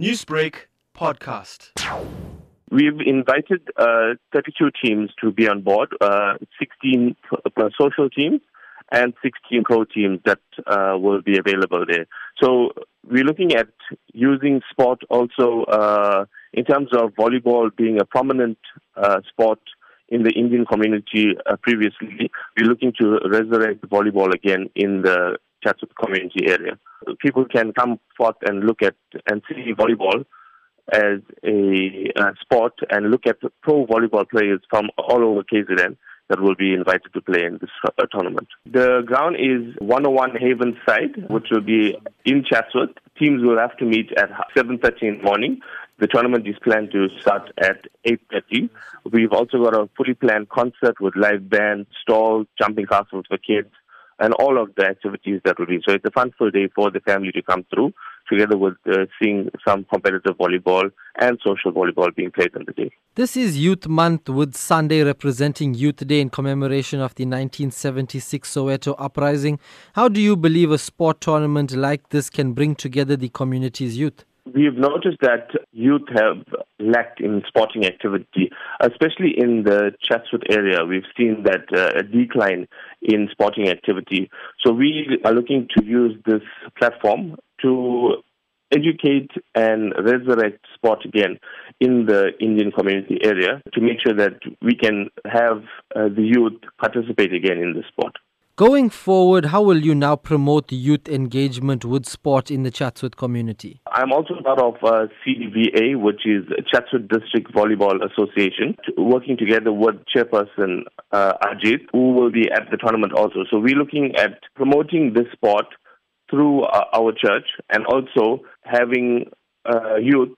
Newsbreak podcast. We've invited uh, 32 teams to be on board, uh, 16 uh, social teams and 16 pro teams that uh, will be available there. So we're looking at using sport also uh, in terms of volleyball being a prominent uh, sport in the Indian community previously. We're looking to resurrect volleyball again in the Chatsworth community area. People can come forth and look at and see volleyball as a uh, sport and look at pro volleyball players from all over KZN that will be invited to play in this uh, tournament. The ground is 101 Havenside, which will be in Chatsworth. Teams will have to meet at 7.30 in the morning. The tournament is planned to start at 8.30. We've also got a fully planned concert with live band, stall, jumping castles for kids, and all of the activities that will be. So it's a fun full day for the family to come through, together with uh, seeing some competitive volleyball and social volleyball being played on the day. This is Youth Month, with Sunday representing Youth Day in commemoration of the 1976 Soweto uprising. How do you believe a sport tournament like this can bring together the community's youth? We've noticed that youth have lacked in sporting activity, especially in the Chatsworth area. We've seen that uh, a decline in sporting activity. So we are looking to use this platform to educate and resurrect sport again in the Indian community area to make sure that we can have uh, the youth participate again in the sport. Going forward, how will you now promote youth engagement with sport in the Chatsworth community? I'm also part of uh, CDVA, which is Chatsworth District Volleyball Association, working together with Chairperson uh, Ajit, who will be at the tournament also. So we're looking at promoting this sport through uh, our church and also having uh, youth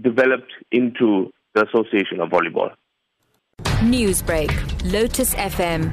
developed into the Association of Volleyball. Newsbreak, Lotus FM,